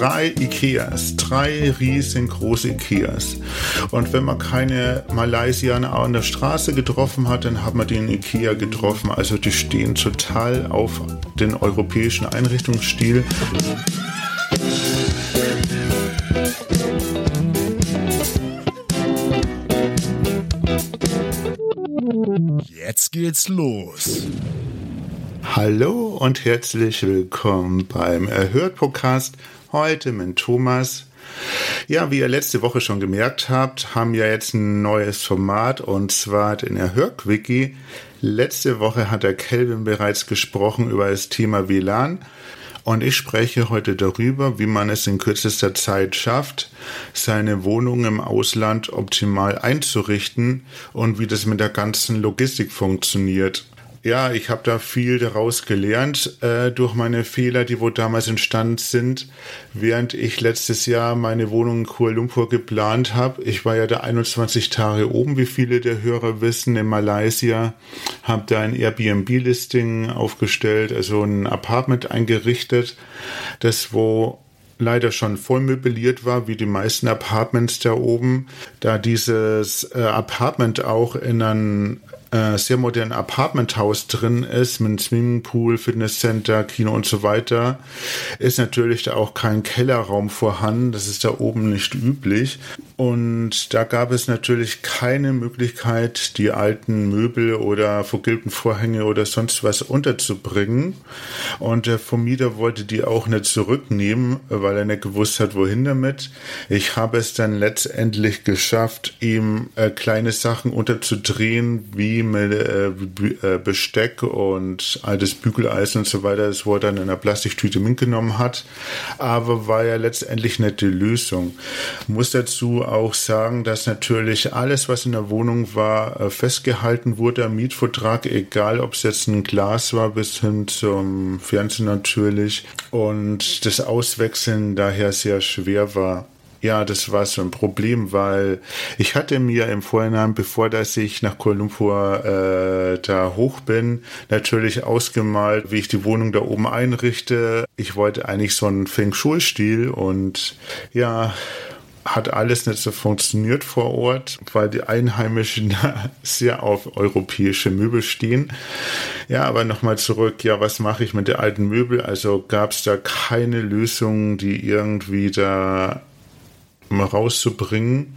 Drei Ikeas, drei riesengroße Ikeas. Und wenn man keine Malaysianer an der Straße getroffen hat, dann hat man den Ikea getroffen. Also die stehen total auf den europäischen Einrichtungsstil. Jetzt geht's los. Hallo und herzlich willkommen beim Erhört-Podcast Heute mit Thomas. Ja, wie ihr letzte Woche schon gemerkt habt, haben wir jetzt ein neues Format und zwar den Erhörquickie. Letzte Woche hat der Kelvin bereits gesprochen über das Thema WLAN. Und ich spreche heute darüber, wie man es in kürzester Zeit schafft, seine Wohnung im Ausland optimal einzurichten und wie das mit der ganzen Logistik funktioniert. Ja, ich habe da viel daraus gelernt äh, durch meine Fehler, die wohl damals entstanden sind, während ich letztes Jahr meine Wohnung in Kuala Lumpur geplant habe. Ich war ja da 21 Tage oben, wie viele der Hörer wissen, in Malaysia, habe da ein Airbnb-Listing aufgestellt, also ein Apartment eingerichtet, das wo leider schon voll möbliert war, wie die meisten Apartments da oben, da dieses äh, Apartment auch in einem äh, sehr modernen Apartmenthaus drin ist, mit Swimmingpool, Fitnesscenter, Kino und so weiter, ist natürlich da auch kein Kellerraum vorhanden. Das ist da oben nicht üblich. Und da gab es natürlich keine Möglichkeit, die alten Möbel oder vergilbten Vorhänge oder sonst was unterzubringen. Und der Vermieter wollte die auch nicht zurücknehmen, weil er nicht gewusst hat, wohin damit. Ich habe es dann letztendlich geschafft, ihm äh, kleine Sachen unterzudrehen, wie mit äh, äh, Besteck und altes Bügeleisen und so weiter, das er dann in einer Plastiktüte mitgenommen hat. Aber war ja letztendlich nicht die Lösung. Muss dazu auch sagen, dass natürlich alles, was in der Wohnung war, äh, festgehalten wurde am Mietvertrag, egal ob es jetzt ein Glas war bis hin zum Fernsehen natürlich. Und das Auswechseln daher sehr schwer war. Ja, das war so ein Problem, weil ich hatte mir im Vorhinein, bevor dass ich nach Kuala äh, da hoch bin, natürlich ausgemalt, wie ich die Wohnung da oben einrichte. Ich wollte eigentlich so einen Feng Shui-Stil und ja, hat alles nicht so funktioniert vor Ort, weil die Einheimischen sehr auf europäische Möbel stehen. Ja, aber nochmal zurück, ja, was mache ich mit den alten Möbel? Also gab es da keine Lösung, die irgendwie da mal rauszubringen.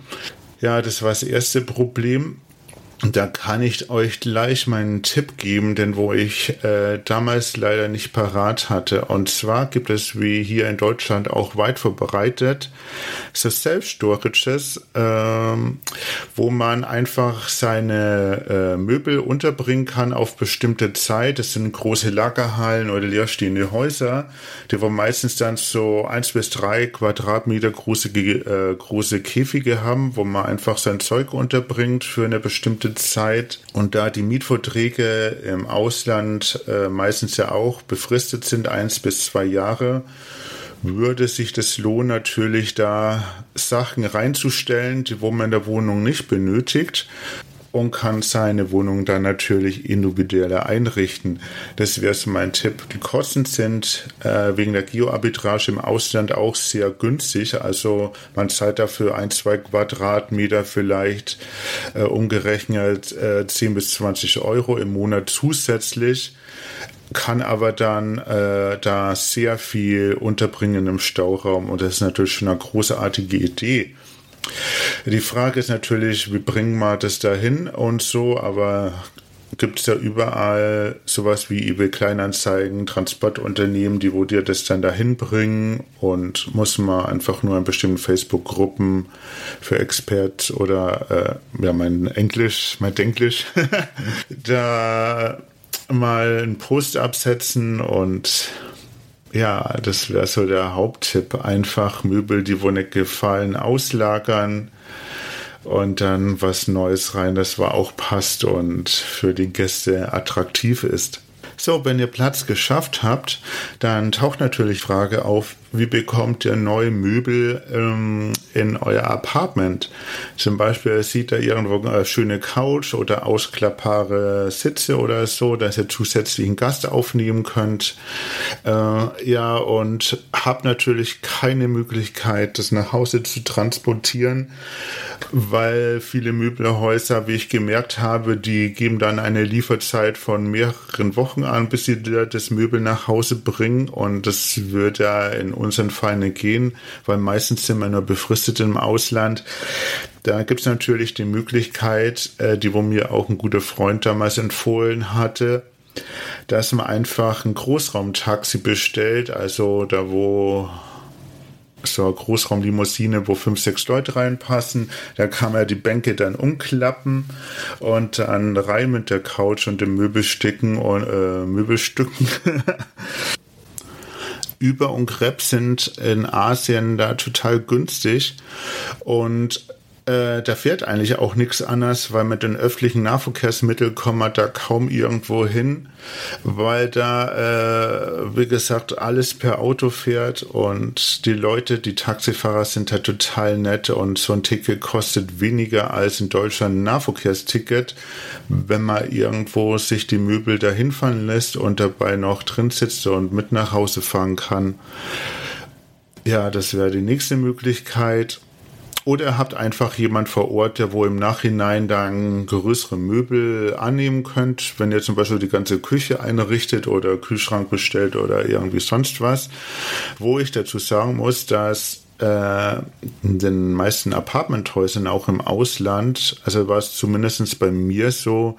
Ja, das war das erste Problem. Da kann ich euch gleich meinen Tipp geben, denn wo ich äh, damals leider nicht parat hatte. Und zwar gibt es wie hier in Deutschland auch weit verbreitet so Self-Storages, ähm, wo man einfach seine äh, Möbel unterbringen kann auf bestimmte Zeit. Das sind große Lagerhallen oder leerstehende Häuser, die wo meistens dann so eins bis drei Quadratmeter große, äh, große Käfige haben, wo man einfach sein Zeug unterbringt für eine bestimmte Zeit. Und da die Mietverträge im Ausland äh, meistens ja auch befristet sind, eins bis zwei Jahre, würde sich das lohnen, natürlich da Sachen reinzustellen, die wo man in der Wohnung nicht benötigt und kann seine Wohnung dann natürlich individueller einrichten. Das wäre so mein Tipp. Die Kosten sind äh, wegen der Geoarbitrage im Ausland auch sehr günstig. Also man zahlt dafür ein, zwei Quadratmeter vielleicht äh, umgerechnet äh, 10 bis 20 Euro im Monat zusätzlich kann aber dann äh, da sehr viel unterbringen im Stauraum und das ist natürlich schon eine großartige Idee. Die Frage ist natürlich, wie bringen wir das dahin und so, aber gibt es ja überall sowas wie eBay Kleinanzeigen, Transportunternehmen, die wo dir das dann dahin bringen und muss man einfach nur in bestimmten Facebook-Gruppen für Experts oder äh, ja mein Englisch, mein Denglisch, da mal einen Post absetzen und ja, das wäre so der Haupttipp. Einfach Möbel, die wo nicht gefallen, auslagern und dann was Neues rein, das war auch passt und für die Gäste attraktiv ist. So, wenn ihr Platz geschafft habt, dann taucht natürlich Frage auf, wie bekommt ihr neue Möbel ähm, in euer Apartment? Zum Beispiel sieht da irgendwo eine schöne Couch oder ausklappbare Sitze oder so, dass ihr zusätzlichen Gast aufnehmen könnt. Äh, ja, und habt natürlich keine Möglichkeit, das nach Hause zu transportieren weil viele Möbelhäuser, wie ich gemerkt habe, die geben dann eine Lieferzeit von mehreren Wochen an, bis sie das Möbel nach Hause bringen und das wird ja in unseren Fall gehen, weil meistens sind wir nur befristet im Ausland. Da gibt es natürlich die Möglichkeit, äh, die wo mir auch ein guter Freund damals empfohlen hatte, dass man einfach ein Großraumtaxi bestellt, also da wo so eine Großraumlimousine, wo fünf, sechs Leute reinpassen. Da kann man die Bänke dann umklappen und dann rein mit der Couch und den Möbelstücken und äh, Möbelstücken. Über und Crepe sind in Asien da total günstig. Und äh, da fährt eigentlich auch nichts anderes, weil mit den öffentlichen Nahverkehrsmitteln kommt man da kaum irgendwo hin, weil da, äh, wie gesagt, alles per Auto fährt und die Leute, die Taxifahrer sind da total nett und so ein Ticket kostet weniger als in Deutschland ein Nahverkehrsticket, wenn man irgendwo sich die Möbel da hinfahren lässt und dabei noch drin sitzt und mit nach Hause fahren kann. Ja, das wäre die nächste Möglichkeit. Oder habt einfach jemand vor Ort, der wo im Nachhinein dann größere Möbel annehmen könnt, wenn ihr zum Beispiel die ganze Küche einrichtet oder Kühlschrank bestellt oder irgendwie sonst was. Wo ich dazu sagen muss, dass äh, in den meisten Apartmenthäusern auch im Ausland, also war es zumindest bei mir so,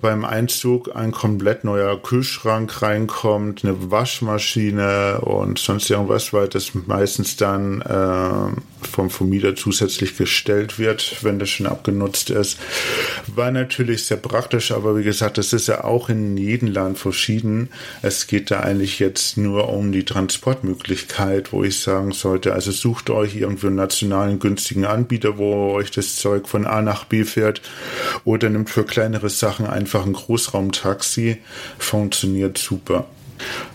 beim Einzug ein komplett neuer Kühlschrank reinkommt, eine Waschmaschine und sonst irgendwas, weil das meistens dann äh, vom Vermieter zusätzlich gestellt wird, wenn das schon abgenutzt ist. War natürlich sehr praktisch, aber wie gesagt, das ist ja auch in jedem Land verschieden. Es geht da eigentlich jetzt nur um die Transportmöglichkeit, wo ich sagen sollte, also sucht euch irgendwie einen nationalen günstigen Anbieter, wo euch das Zeug von A nach B fährt oder nimmt für kleinere Sachen einfach ein Großraumtaxi. Funktioniert super.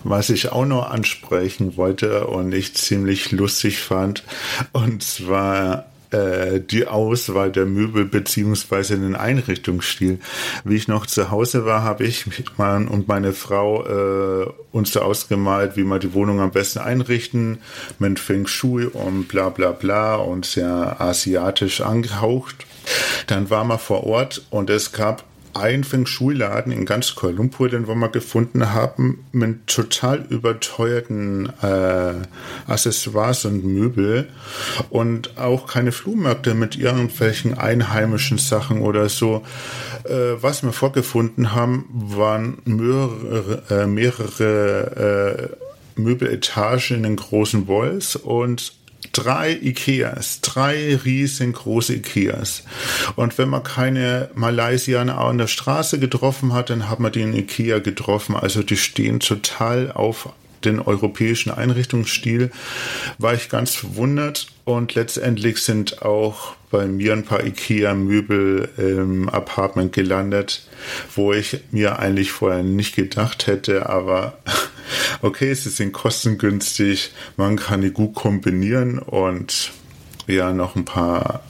Was ich auch noch ansprechen wollte und ich ziemlich lustig fand, und zwar äh, die Auswahl der Möbel beziehungsweise den Einrichtungsstil. Wie ich noch zu Hause war, habe ich mein, und meine Frau äh, uns so ausgemalt, wie man die Wohnung am besten einrichten, mit Feng Shui und bla bla bla und sehr asiatisch angehaucht. Dann war man vor Ort und es gab ein Feng Shui-Laden in ganz Kuala Lumpur, den wir mal gefunden haben, mit total überteuerten äh, Accessoires und Möbel und auch keine Flohmärkte mit irgendwelchen einheimischen Sachen oder so. Äh, was wir vorgefunden haben, waren mehrere, äh, mehrere äh, Möbeletagen in den großen Walls und drei Ikeas, drei riesengroße Ikeas. Und wenn man keine Malaysianer an der Straße getroffen hat, dann hat man den Ikea getroffen. Also die stehen total auf den europäischen Einrichtungsstil, war ich ganz verwundert und letztendlich sind auch bei mir ein paar IKEA-Möbel im Apartment gelandet, wo ich mir eigentlich vorher nicht gedacht hätte, aber okay, sie sind kostengünstig, man kann die gut kombinieren und ja, noch ein paar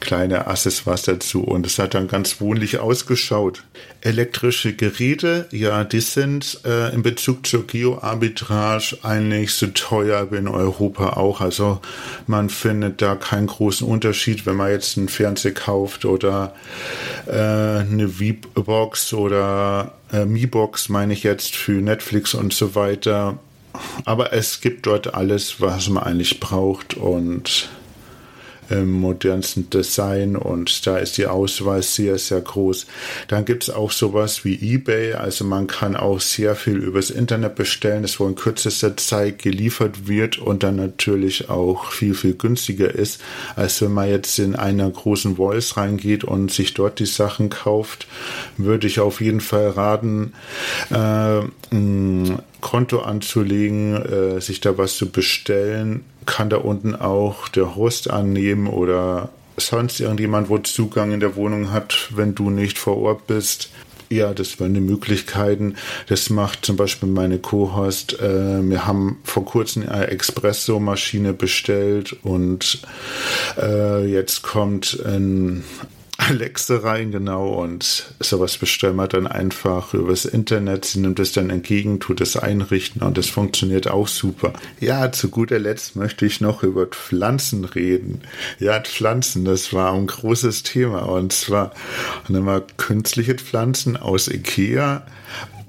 kleine Accessoires dazu und es hat dann ganz wohnlich ausgeschaut. Elektrische Geräte, ja, die sind äh, in Bezug zur Geoarbitrage eigentlich so teuer wie in Europa auch. Also man findet da keinen großen Unterschied, wenn man jetzt einen Fernseher kauft oder äh, eine V-Box oder äh, Mi-Box, meine ich jetzt, für Netflix und so weiter. Aber es gibt dort alles, was man eigentlich braucht und im modernsten Design und da ist die Auswahl sehr, sehr groß. Dann gibt es auch sowas wie eBay, also man kann auch sehr viel übers Internet bestellen, das wo in kürzester Zeit geliefert wird und dann natürlich auch viel, viel günstiger ist, als wenn man jetzt in einer großen Voice reingeht und sich dort die Sachen kauft, würde ich auf jeden Fall raten, äh, ein Konto anzulegen, äh, sich da was zu bestellen, kann da unten auch der Host annehmen oder sonst irgendjemand, wo Zugang in der Wohnung hat, wenn du nicht vor Ort bist. Ja, das wären die Möglichkeiten. Das macht zum Beispiel meine Co-Host. Äh, wir haben vor kurzem eine Espresso-Maschine bestellt und äh, jetzt kommt ein Alexa rein, genau, und sowas bestellen wir dann einfach übers Internet. Sie nimmt es dann entgegen, tut es einrichten und es funktioniert auch super. Ja, zu guter Letzt möchte ich noch über Pflanzen reden. Ja, Pflanzen, das war ein großes Thema und zwar nehmen wir künstliche Pflanzen aus Ikea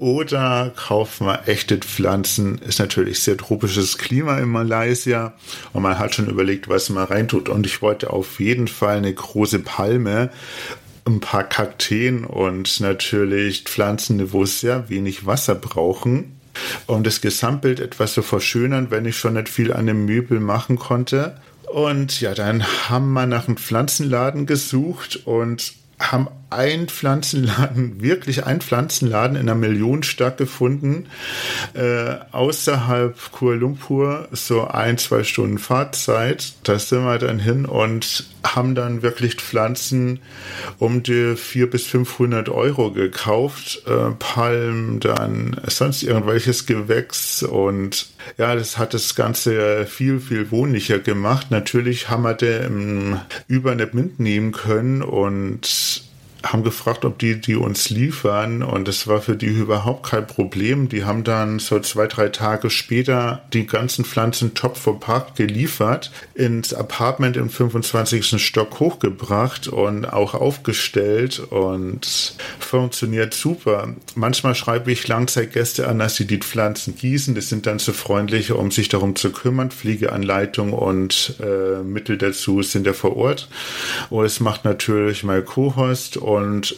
oder kaufen wir echte Pflanzen. Ist natürlich sehr tropisches Klima in Malaysia und man hat schon überlegt, was man reintut. Und ich wollte auf jeden Fall eine große Palme, ein paar Kakteen und natürlich Pflanzen, wo sehr wenig Wasser brauchen. Um das Gesamtbild etwas zu verschönern, wenn ich schon nicht viel an dem Möbel machen konnte. Und ja, dann haben wir nach einem Pflanzenladen gesucht und haben ein Pflanzenladen, wirklich ein Pflanzenladen in einer Millionenstadt gefunden, äh, außerhalb Kuala Lumpur, so ein, zwei Stunden Fahrzeit. Da sind wir dann hin und haben dann wirklich Pflanzen um die 400 bis 500 Euro gekauft. Äh, Palmen, dann sonst irgendwelches Gewächs und ja, das hat das Ganze viel, viel wohnlicher gemacht. Natürlich haben wir den im Über nicht mitnehmen können und haben gefragt, ob die die uns liefern und es war für die überhaupt kein Problem. Die haben dann so zwei, drei Tage später die ganzen Pflanzen top verpackt geliefert, ins Apartment im 25. Stock hochgebracht und auch aufgestellt und funktioniert super. Manchmal schreibe ich Langzeitgäste an, dass sie die Pflanzen gießen. Das sind dann zu freundlich, um sich darum zu kümmern. Pflegeanleitung und äh, Mittel dazu sind ja vor Ort. Und es macht natürlich mal Co-Host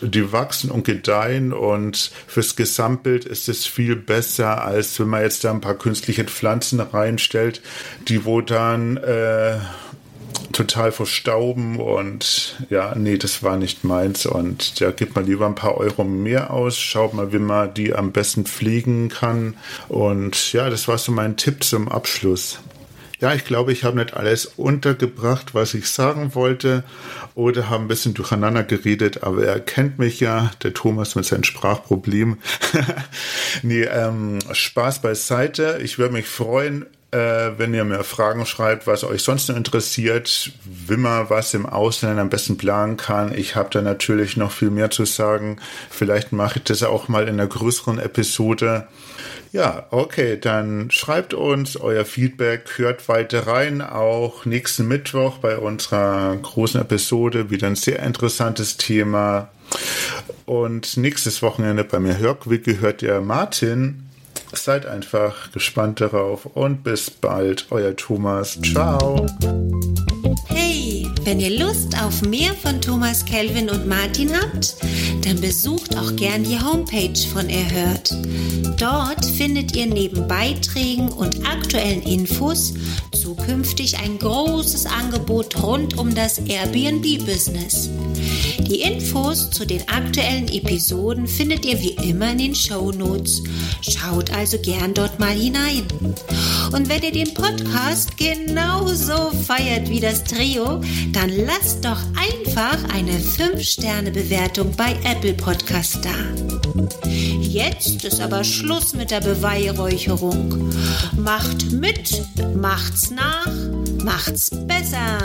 die wachsen und gedeihen und fürs Gesamtbild ist es viel besser, als wenn man jetzt da ein paar künstliche Pflanzen reinstellt, die wo dann äh, total verstauben und ja, nee, das war nicht meins und da gibt man lieber ein paar Euro mehr aus, schaut mal, wie man die am besten pflegen kann und ja, das war so mein Tipp zum Abschluss. Ja, ich glaube, ich habe nicht alles untergebracht, was ich sagen wollte oder habe ein bisschen durcheinander geredet, aber er kennt mich ja, der Thomas mit seinem Sprachproblem. nee, ähm, Spaß beiseite. Ich würde mich freuen, äh, wenn ihr mir Fragen schreibt, was euch sonst noch interessiert, wie man was im Ausland am besten planen kann. Ich habe da natürlich noch viel mehr zu sagen. Vielleicht mache ich das auch mal in einer größeren Episode. Ja, okay, dann schreibt uns euer Feedback, hört weiter rein, auch nächsten Mittwoch bei unserer großen Episode, wieder ein sehr interessantes Thema. Und nächstes Wochenende bei mir Hörquick hört ihr Martin. Seid einfach gespannt darauf und bis bald, euer Thomas. Ciao. Wenn ihr Lust auf mehr von Thomas Kelvin und Martin habt, dann besucht auch gern die Homepage von Erhört. Dort findet ihr neben Beiträgen und aktuellen Infos zukünftig ein großes Angebot rund um das Airbnb-Business. Die Infos zu den aktuellen Episoden findet ihr wie immer in den Show Notes. Schaut also gern dort mal hinein. Und wenn ihr den Podcast genauso feiert wie das Trio, dann lasst doch einfach eine 5-Sterne-Bewertung bei Apple Podcast da. Jetzt ist aber Schluss mit der Beweihräucherung. Macht mit, macht's nach, macht's besser.